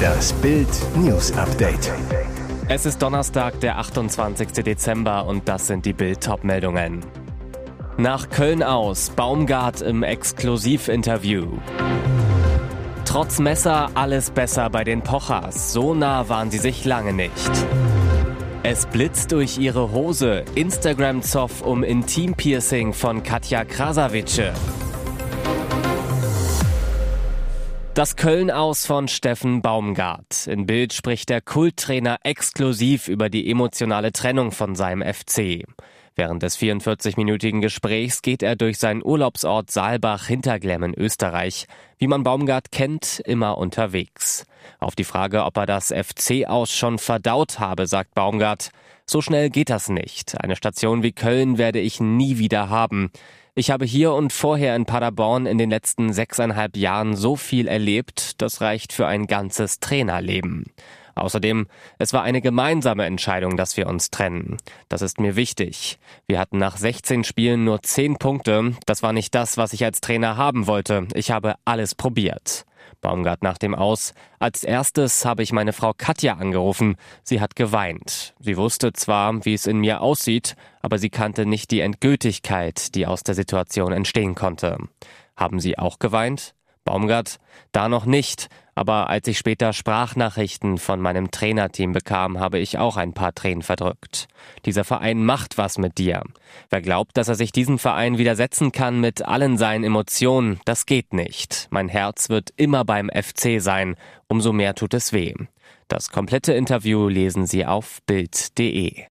Das Bild News Update. Es ist Donnerstag, der 28. Dezember und das sind die Bild meldungen Nach Köln aus, Baumgart im Exklusivinterview. Trotz Messer alles besser bei den Pochers. So nah waren sie sich lange nicht. Es blitzt durch ihre Hose. Instagram-Zoff um Intim-Piercing von Katja Krasavice. Das Köln aus von Steffen Baumgart. In Bild spricht der Kulttrainer exklusiv über die emotionale Trennung von seinem FC. Während des 44-minütigen Gesprächs geht er durch seinen Urlaubsort Saalbach hinter Glemmen, Österreich. Wie man Baumgart kennt, immer unterwegs. Auf die Frage, ob er das FC aus schon verdaut habe, sagt Baumgart, so schnell geht das nicht. Eine Station wie Köln werde ich nie wieder haben. Ich habe hier und vorher in Paderborn in den letzten sechseinhalb Jahren so viel erlebt, das reicht für ein ganzes Trainerleben. Außerdem, es war eine gemeinsame Entscheidung, dass wir uns trennen. Das ist mir wichtig. Wir hatten nach 16 Spielen nur 10 Punkte. Das war nicht das, was ich als Trainer haben wollte. Ich habe alles probiert. Baumgart nach dem Aus. Als erstes habe ich meine Frau Katja angerufen. Sie hat geweint. Sie wusste zwar, wie es in mir aussieht, aber sie kannte nicht die Endgültigkeit, die aus der Situation entstehen konnte. Haben Sie auch geweint? Baumgart, da noch nicht, aber als ich später Sprachnachrichten von meinem Trainerteam bekam, habe ich auch ein paar Tränen verdrückt. Dieser Verein macht was mit dir. Wer glaubt, dass er sich diesem Verein widersetzen kann mit allen seinen Emotionen, das geht nicht. Mein Herz wird immer beim FC sein, umso mehr tut es weh. Das komplette Interview lesen Sie auf Bild.de.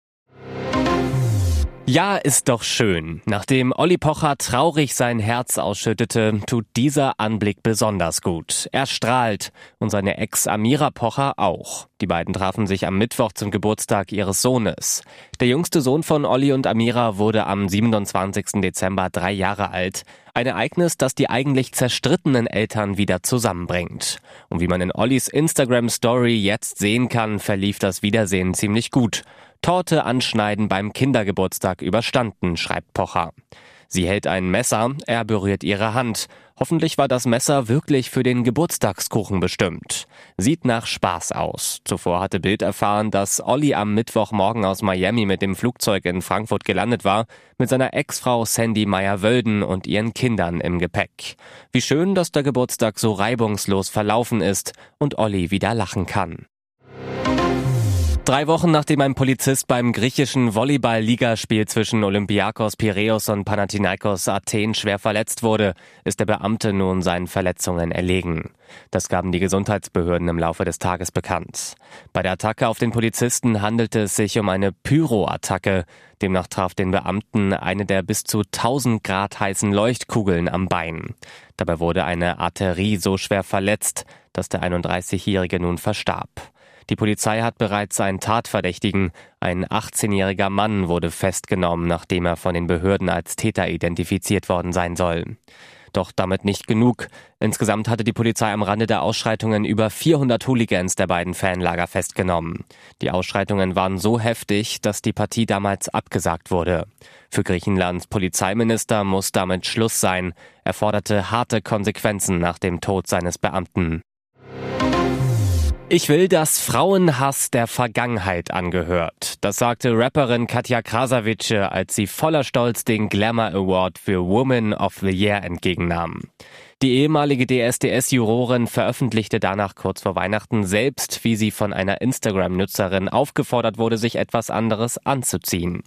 Ja, ist doch schön. Nachdem Olli Pocher traurig sein Herz ausschüttete, tut dieser Anblick besonders gut. Er strahlt und seine Ex Amira Pocher auch. Die beiden trafen sich am Mittwoch zum Geburtstag ihres Sohnes. Der jüngste Sohn von Olli und Amira wurde am 27. Dezember drei Jahre alt. Ein Ereignis, das die eigentlich zerstrittenen Eltern wieder zusammenbringt. Und wie man in Ollis Instagram Story jetzt sehen kann, verlief das Wiedersehen ziemlich gut. Torte anschneiden beim Kindergeburtstag überstanden, schreibt Pocher. Sie hält ein Messer, er berührt ihre Hand. Hoffentlich war das Messer wirklich für den Geburtstagskuchen bestimmt. Sieht nach Spaß aus. Zuvor hatte Bild erfahren, dass Olli am Mittwochmorgen aus Miami mit dem Flugzeug in Frankfurt gelandet war, mit seiner Ex-Frau Sandy Meyer-Wölden und ihren Kindern im Gepäck. Wie schön, dass der Geburtstag so reibungslos verlaufen ist und Olli wieder lachen kann. Drei Wochen nachdem ein Polizist beim griechischen Volleyball-Ligaspiel zwischen Olympiakos Piräus und Panathinaikos Athen schwer verletzt wurde, ist der Beamte nun seinen Verletzungen erlegen. Das gaben die Gesundheitsbehörden im Laufe des Tages bekannt. Bei der Attacke auf den Polizisten handelte es sich um eine Pyro-Attacke. Demnach traf den Beamten eine der bis zu 1000 Grad heißen Leuchtkugeln am Bein. Dabei wurde eine Arterie so schwer verletzt, dass der 31-Jährige nun verstarb. Die Polizei hat bereits einen Tatverdächtigen. Ein 18-jähriger Mann wurde festgenommen, nachdem er von den Behörden als Täter identifiziert worden sein soll. Doch damit nicht genug. Insgesamt hatte die Polizei am Rande der Ausschreitungen über 400 Hooligans der beiden Fanlager festgenommen. Die Ausschreitungen waren so heftig, dass die Partie damals abgesagt wurde. Für Griechenlands Polizeiminister muss damit Schluss sein. Er forderte harte Konsequenzen nach dem Tod seines Beamten. Ich will, dass Frauenhass der Vergangenheit angehört. Das sagte Rapperin Katja Krasavice, als sie voller Stolz den Glamour Award für Woman of the Year entgegennahm. Die ehemalige DSDS-Jurorin veröffentlichte danach kurz vor Weihnachten selbst, wie sie von einer Instagram-Nutzerin aufgefordert wurde, sich etwas anderes anzuziehen.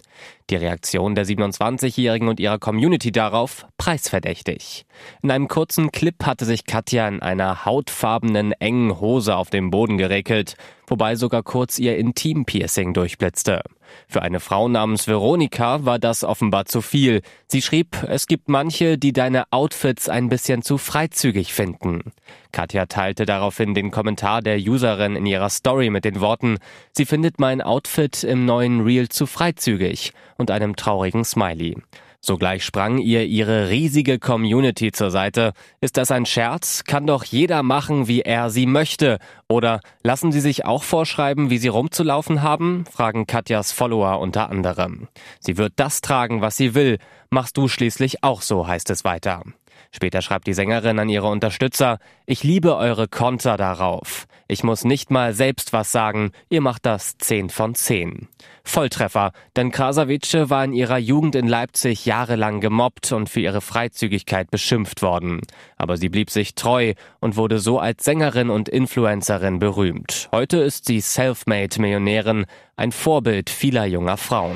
Die Reaktion der 27-Jährigen und ihrer Community darauf preisverdächtig. In einem kurzen Clip hatte sich Katja in einer hautfarbenen engen Hose auf dem Boden geregelt, wobei sogar kurz ihr Intim-Piercing durchblitzte. Für eine Frau namens Veronika war das offenbar zu viel. Sie schrieb, es gibt manche, die deine Outfits ein bisschen zu freizügig finden. Katja teilte daraufhin den Kommentar der Userin in ihrer Story mit den Worten, sie findet mein Outfit im neuen Reel zu freizügig und einem traurigen Smiley. Sogleich sprang ihr ihre riesige Community zur Seite. Ist das ein Scherz? Kann doch jeder machen, wie er sie möchte. Oder lassen Sie sich auch vorschreiben, wie Sie rumzulaufen haben? fragen Katjas Follower unter anderem. Sie wird das tragen, was sie will. Machst du schließlich auch so, heißt es weiter. Später schreibt die Sängerin an ihre Unterstützer, ich liebe eure Konter darauf. Ich muss nicht mal selbst was sagen, ihr macht das 10 von 10. Volltreffer, denn Krasavice war in ihrer Jugend in Leipzig jahrelang gemobbt und für ihre Freizügigkeit beschimpft worden. Aber sie blieb sich treu und wurde so als Sängerin und Influencerin berühmt. Heute ist sie Selfmade-Millionärin, ein Vorbild vieler junger Frauen.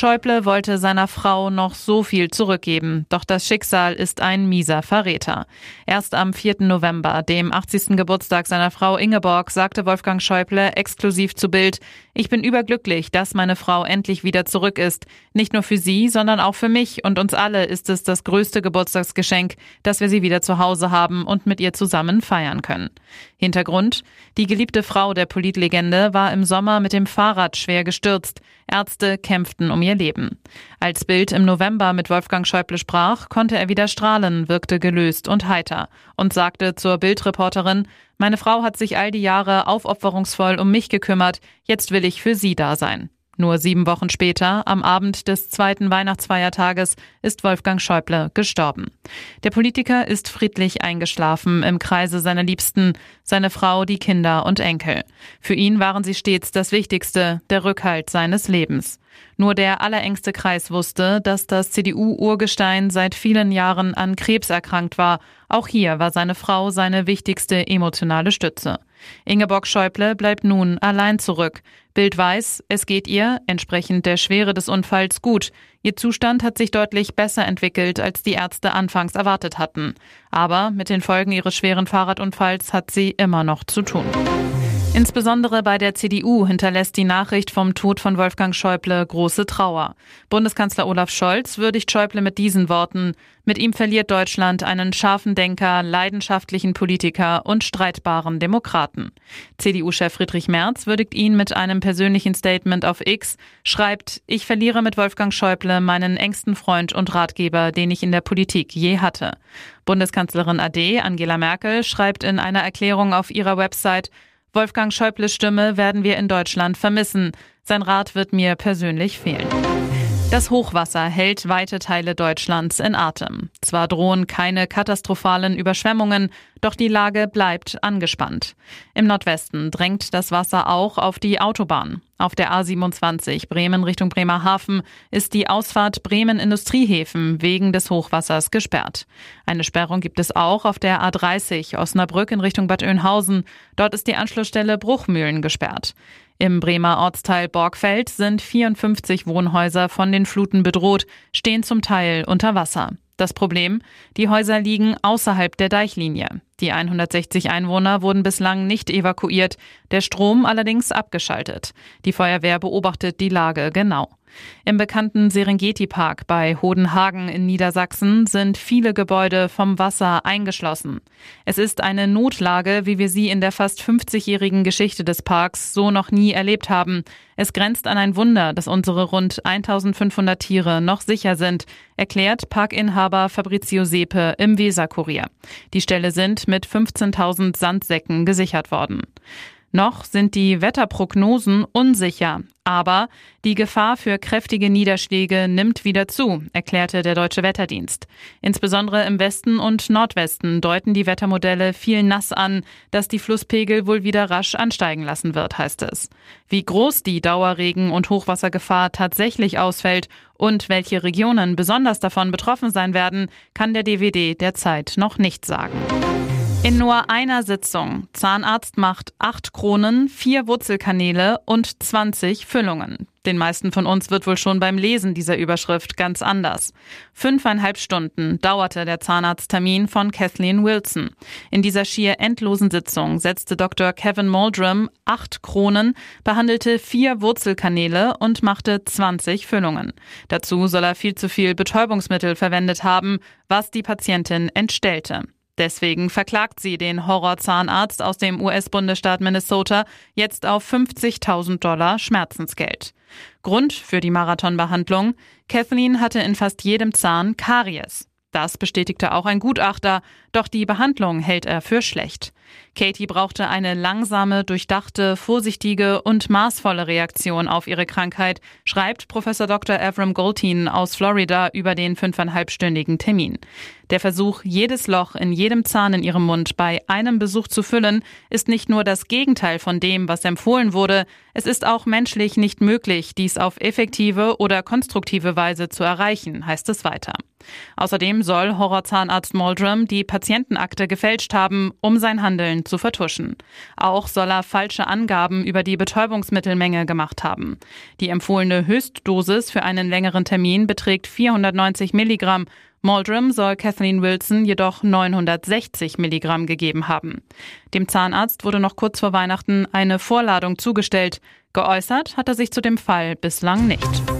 Schäuble wollte seiner Frau noch so viel zurückgeben, doch das Schicksal ist ein mieser Verräter. Erst am 4. November, dem 80. Geburtstag seiner Frau Ingeborg, sagte Wolfgang Schäuble exklusiv zu Bild, ich bin überglücklich, dass meine Frau endlich wieder zurück ist. Nicht nur für sie, sondern auch für mich und uns alle ist es das größte Geburtstagsgeschenk, dass wir sie wieder zu Hause haben und mit ihr zusammen feiern können. Hintergrund? Die geliebte Frau der Politlegende war im Sommer mit dem Fahrrad schwer gestürzt. Ärzte kämpften um ihr Leben. Als Bild im November mit Wolfgang Schäuble sprach, konnte er wieder strahlen, wirkte gelöst und heiter und sagte zur Bildreporterin, meine Frau hat sich all die Jahre aufopferungsvoll um mich gekümmert, jetzt will ich für sie da sein. Nur sieben Wochen später, am Abend des zweiten Weihnachtsfeiertages, ist Wolfgang Schäuble gestorben. Der Politiker ist friedlich eingeschlafen im Kreise seiner Liebsten, seine Frau, die Kinder und Enkel. Für ihn waren sie stets das Wichtigste, der Rückhalt seines Lebens. Nur der allerengste Kreis wusste, dass das CDU-Urgestein seit vielen Jahren an Krebs erkrankt war. Auch hier war seine Frau seine wichtigste emotionale Stütze. Ingeborg Schäuble bleibt nun allein zurück. Bild weiß, es geht ihr, entsprechend der Schwere des Unfalls, gut. Ihr Zustand hat sich deutlich besser entwickelt, als die Ärzte anfangs erwartet hatten. Aber mit den Folgen ihres schweren Fahrradunfalls hat sie immer noch zu tun. Insbesondere bei der CDU hinterlässt die Nachricht vom Tod von Wolfgang Schäuble große Trauer. Bundeskanzler Olaf Scholz würdigt Schäuble mit diesen Worten. Mit ihm verliert Deutschland einen scharfen Denker, leidenschaftlichen Politiker und streitbaren Demokraten. CDU-Chef Friedrich Merz würdigt ihn mit einem persönlichen Statement auf X, schreibt, ich verliere mit Wolfgang Schäuble meinen engsten Freund und Ratgeber, den ich in der Politik je hatte. Bundeskanzlerin AD Angela Merkel schreibt in einer Erklärung auf ihrer Website, Wolfgang Schäubles Stimme werden wir in Deutschland vermissen. Sein Rat wird mir persönlich fehlen. Das Hochwasser hält weite Teile Deutschlands in Atem. Zwar drohen keine katastrophalen Überschwemmungen, doch die Lage bleibt angespannt. Im Nordwesten drängt das Wasser auch auf die Autobahn. Auf der A27 Bremen Richtung Bremerhaven ist die Ausfahrt Bremen Industriehäfen wegen des Hochwassers gesperrt. Eine Sperrung gibt es auch auf der A30 Osnabrück in Richtung Bad Oeynhausen. Dort ist die Anschlussstelle Bruchmühlen gesperrt. Im Bremer Ortsteil Borgfeld sind 54 Wohnhäuser von den Fluten bedroht, stehen zum Teil unter Wasser. Das Problem? Die Häuser liegen außerhalb der Deichlinie. Die 160 Einwohner wurden bislang nicht evakuiert, der Strom allerdings abgeschaltet. Die Feuerwehr beobachtet die Lage genau. Im bekannten Serengeti-Park bei Hodenhagen in Niedersachsen sind viele Gebäude vom Wasser eingeschlossen. Es ist eine Notlage, wie wir sie in der fast 50-jährigen Geschichte des Parks so noch nie erlebt haben. Es grenzt an ein Wunder, dass unsere rund 1500 Tiere noch sicher sind, erklärt Parkinhaber Fabrizio Sepe im Weserkurier. Die Ställe sind mit 15.000 Sandsäcken gesichert worden. Noch sind die Wetterprognosen unsicher, aber die Gefahr für kräftige Niederschläge nimmt wieder zu, erklärte der Deutsche Wetterdienst. Insbesondere im Westen und Nordwesten deuten die Wettermodelle viel nass an, dass die Flusspegel wohl wieder rasch ansteigen lassen wird, heißt es. Wie groß die Dauerregen- und Hochwassergefahr tatsächlich ausfällt und welche Regionen besonders davon betroffen sein werden, kann der DWD derzeit noch nicht sagen. In nur einer Sitzung. Zahnarzt macht acht Kronen, vier Wurzelkanäle und 20 Füllungen. Den meisten von uns wird wohl schon beim Lesen dieser Überschrift ganz anders. Fünfeinhalb Stunden dauerte der Zahnarzttermin von Kathleen Wilson. In dieser schier endlosen Sitzung setzte Dr. Kevin Muldrum acht Kronen, behandelte vier Wurzelkanäle und machte 20 Füllungen. Dazu soll er viel zu viel Betäubungsmittel verwendet haben, was die Patientin entstellte. Deswegen verklagt sie den Horrorzahnarzt aus dem US-Bundesstaat Minnesota jetzt auf 50.000 Dollar Schmerzensgeld. Grund für die Marathonbehandlung? Kathleen hatte in fast jedem Zahn Karies. Das bestätigte auch ein Gutachter, doch die Behandlung hält er für schlecht. Katie brauchte eine langsame, durchdachte, vorsichtige und maßvolle Reaktion auf ihre Krankheit, schreibt Professor Dr. Avram Goldin aus Florida über den fünfeinhalbstündigen Termin. Der Versuch, jedes Loch in jedem Zahn in ihrem Mund bei einem Besuch zu füllen, ist nicht nur das Gegenteil von dem, was empfohlen wurde, es ist auch menschlich nicht möglich, dies auf effektive oder konstruktive Weise zu erreichen, heißt es weiter. Außerdem soll Horrorzahnarzt Moldrum die Patientenakte gefälscht haben, um sein Handeln zu vertuschen. Auch soll er falsche Angaben über die Betäubungsmittelmenge gemacht haben. Die empfohlene Höchstdosis für einen längeren Termin beträgt 490 Milligramm. Moldrum soll Kathleen Wilson jedoch 960 Milligramm gegeben haben. Dem Zahnarzt wurde noch kurz vor Weihnachten eine Vorladung zugestellt. Geäußert hat er sich zu dem Fall bislang nicht.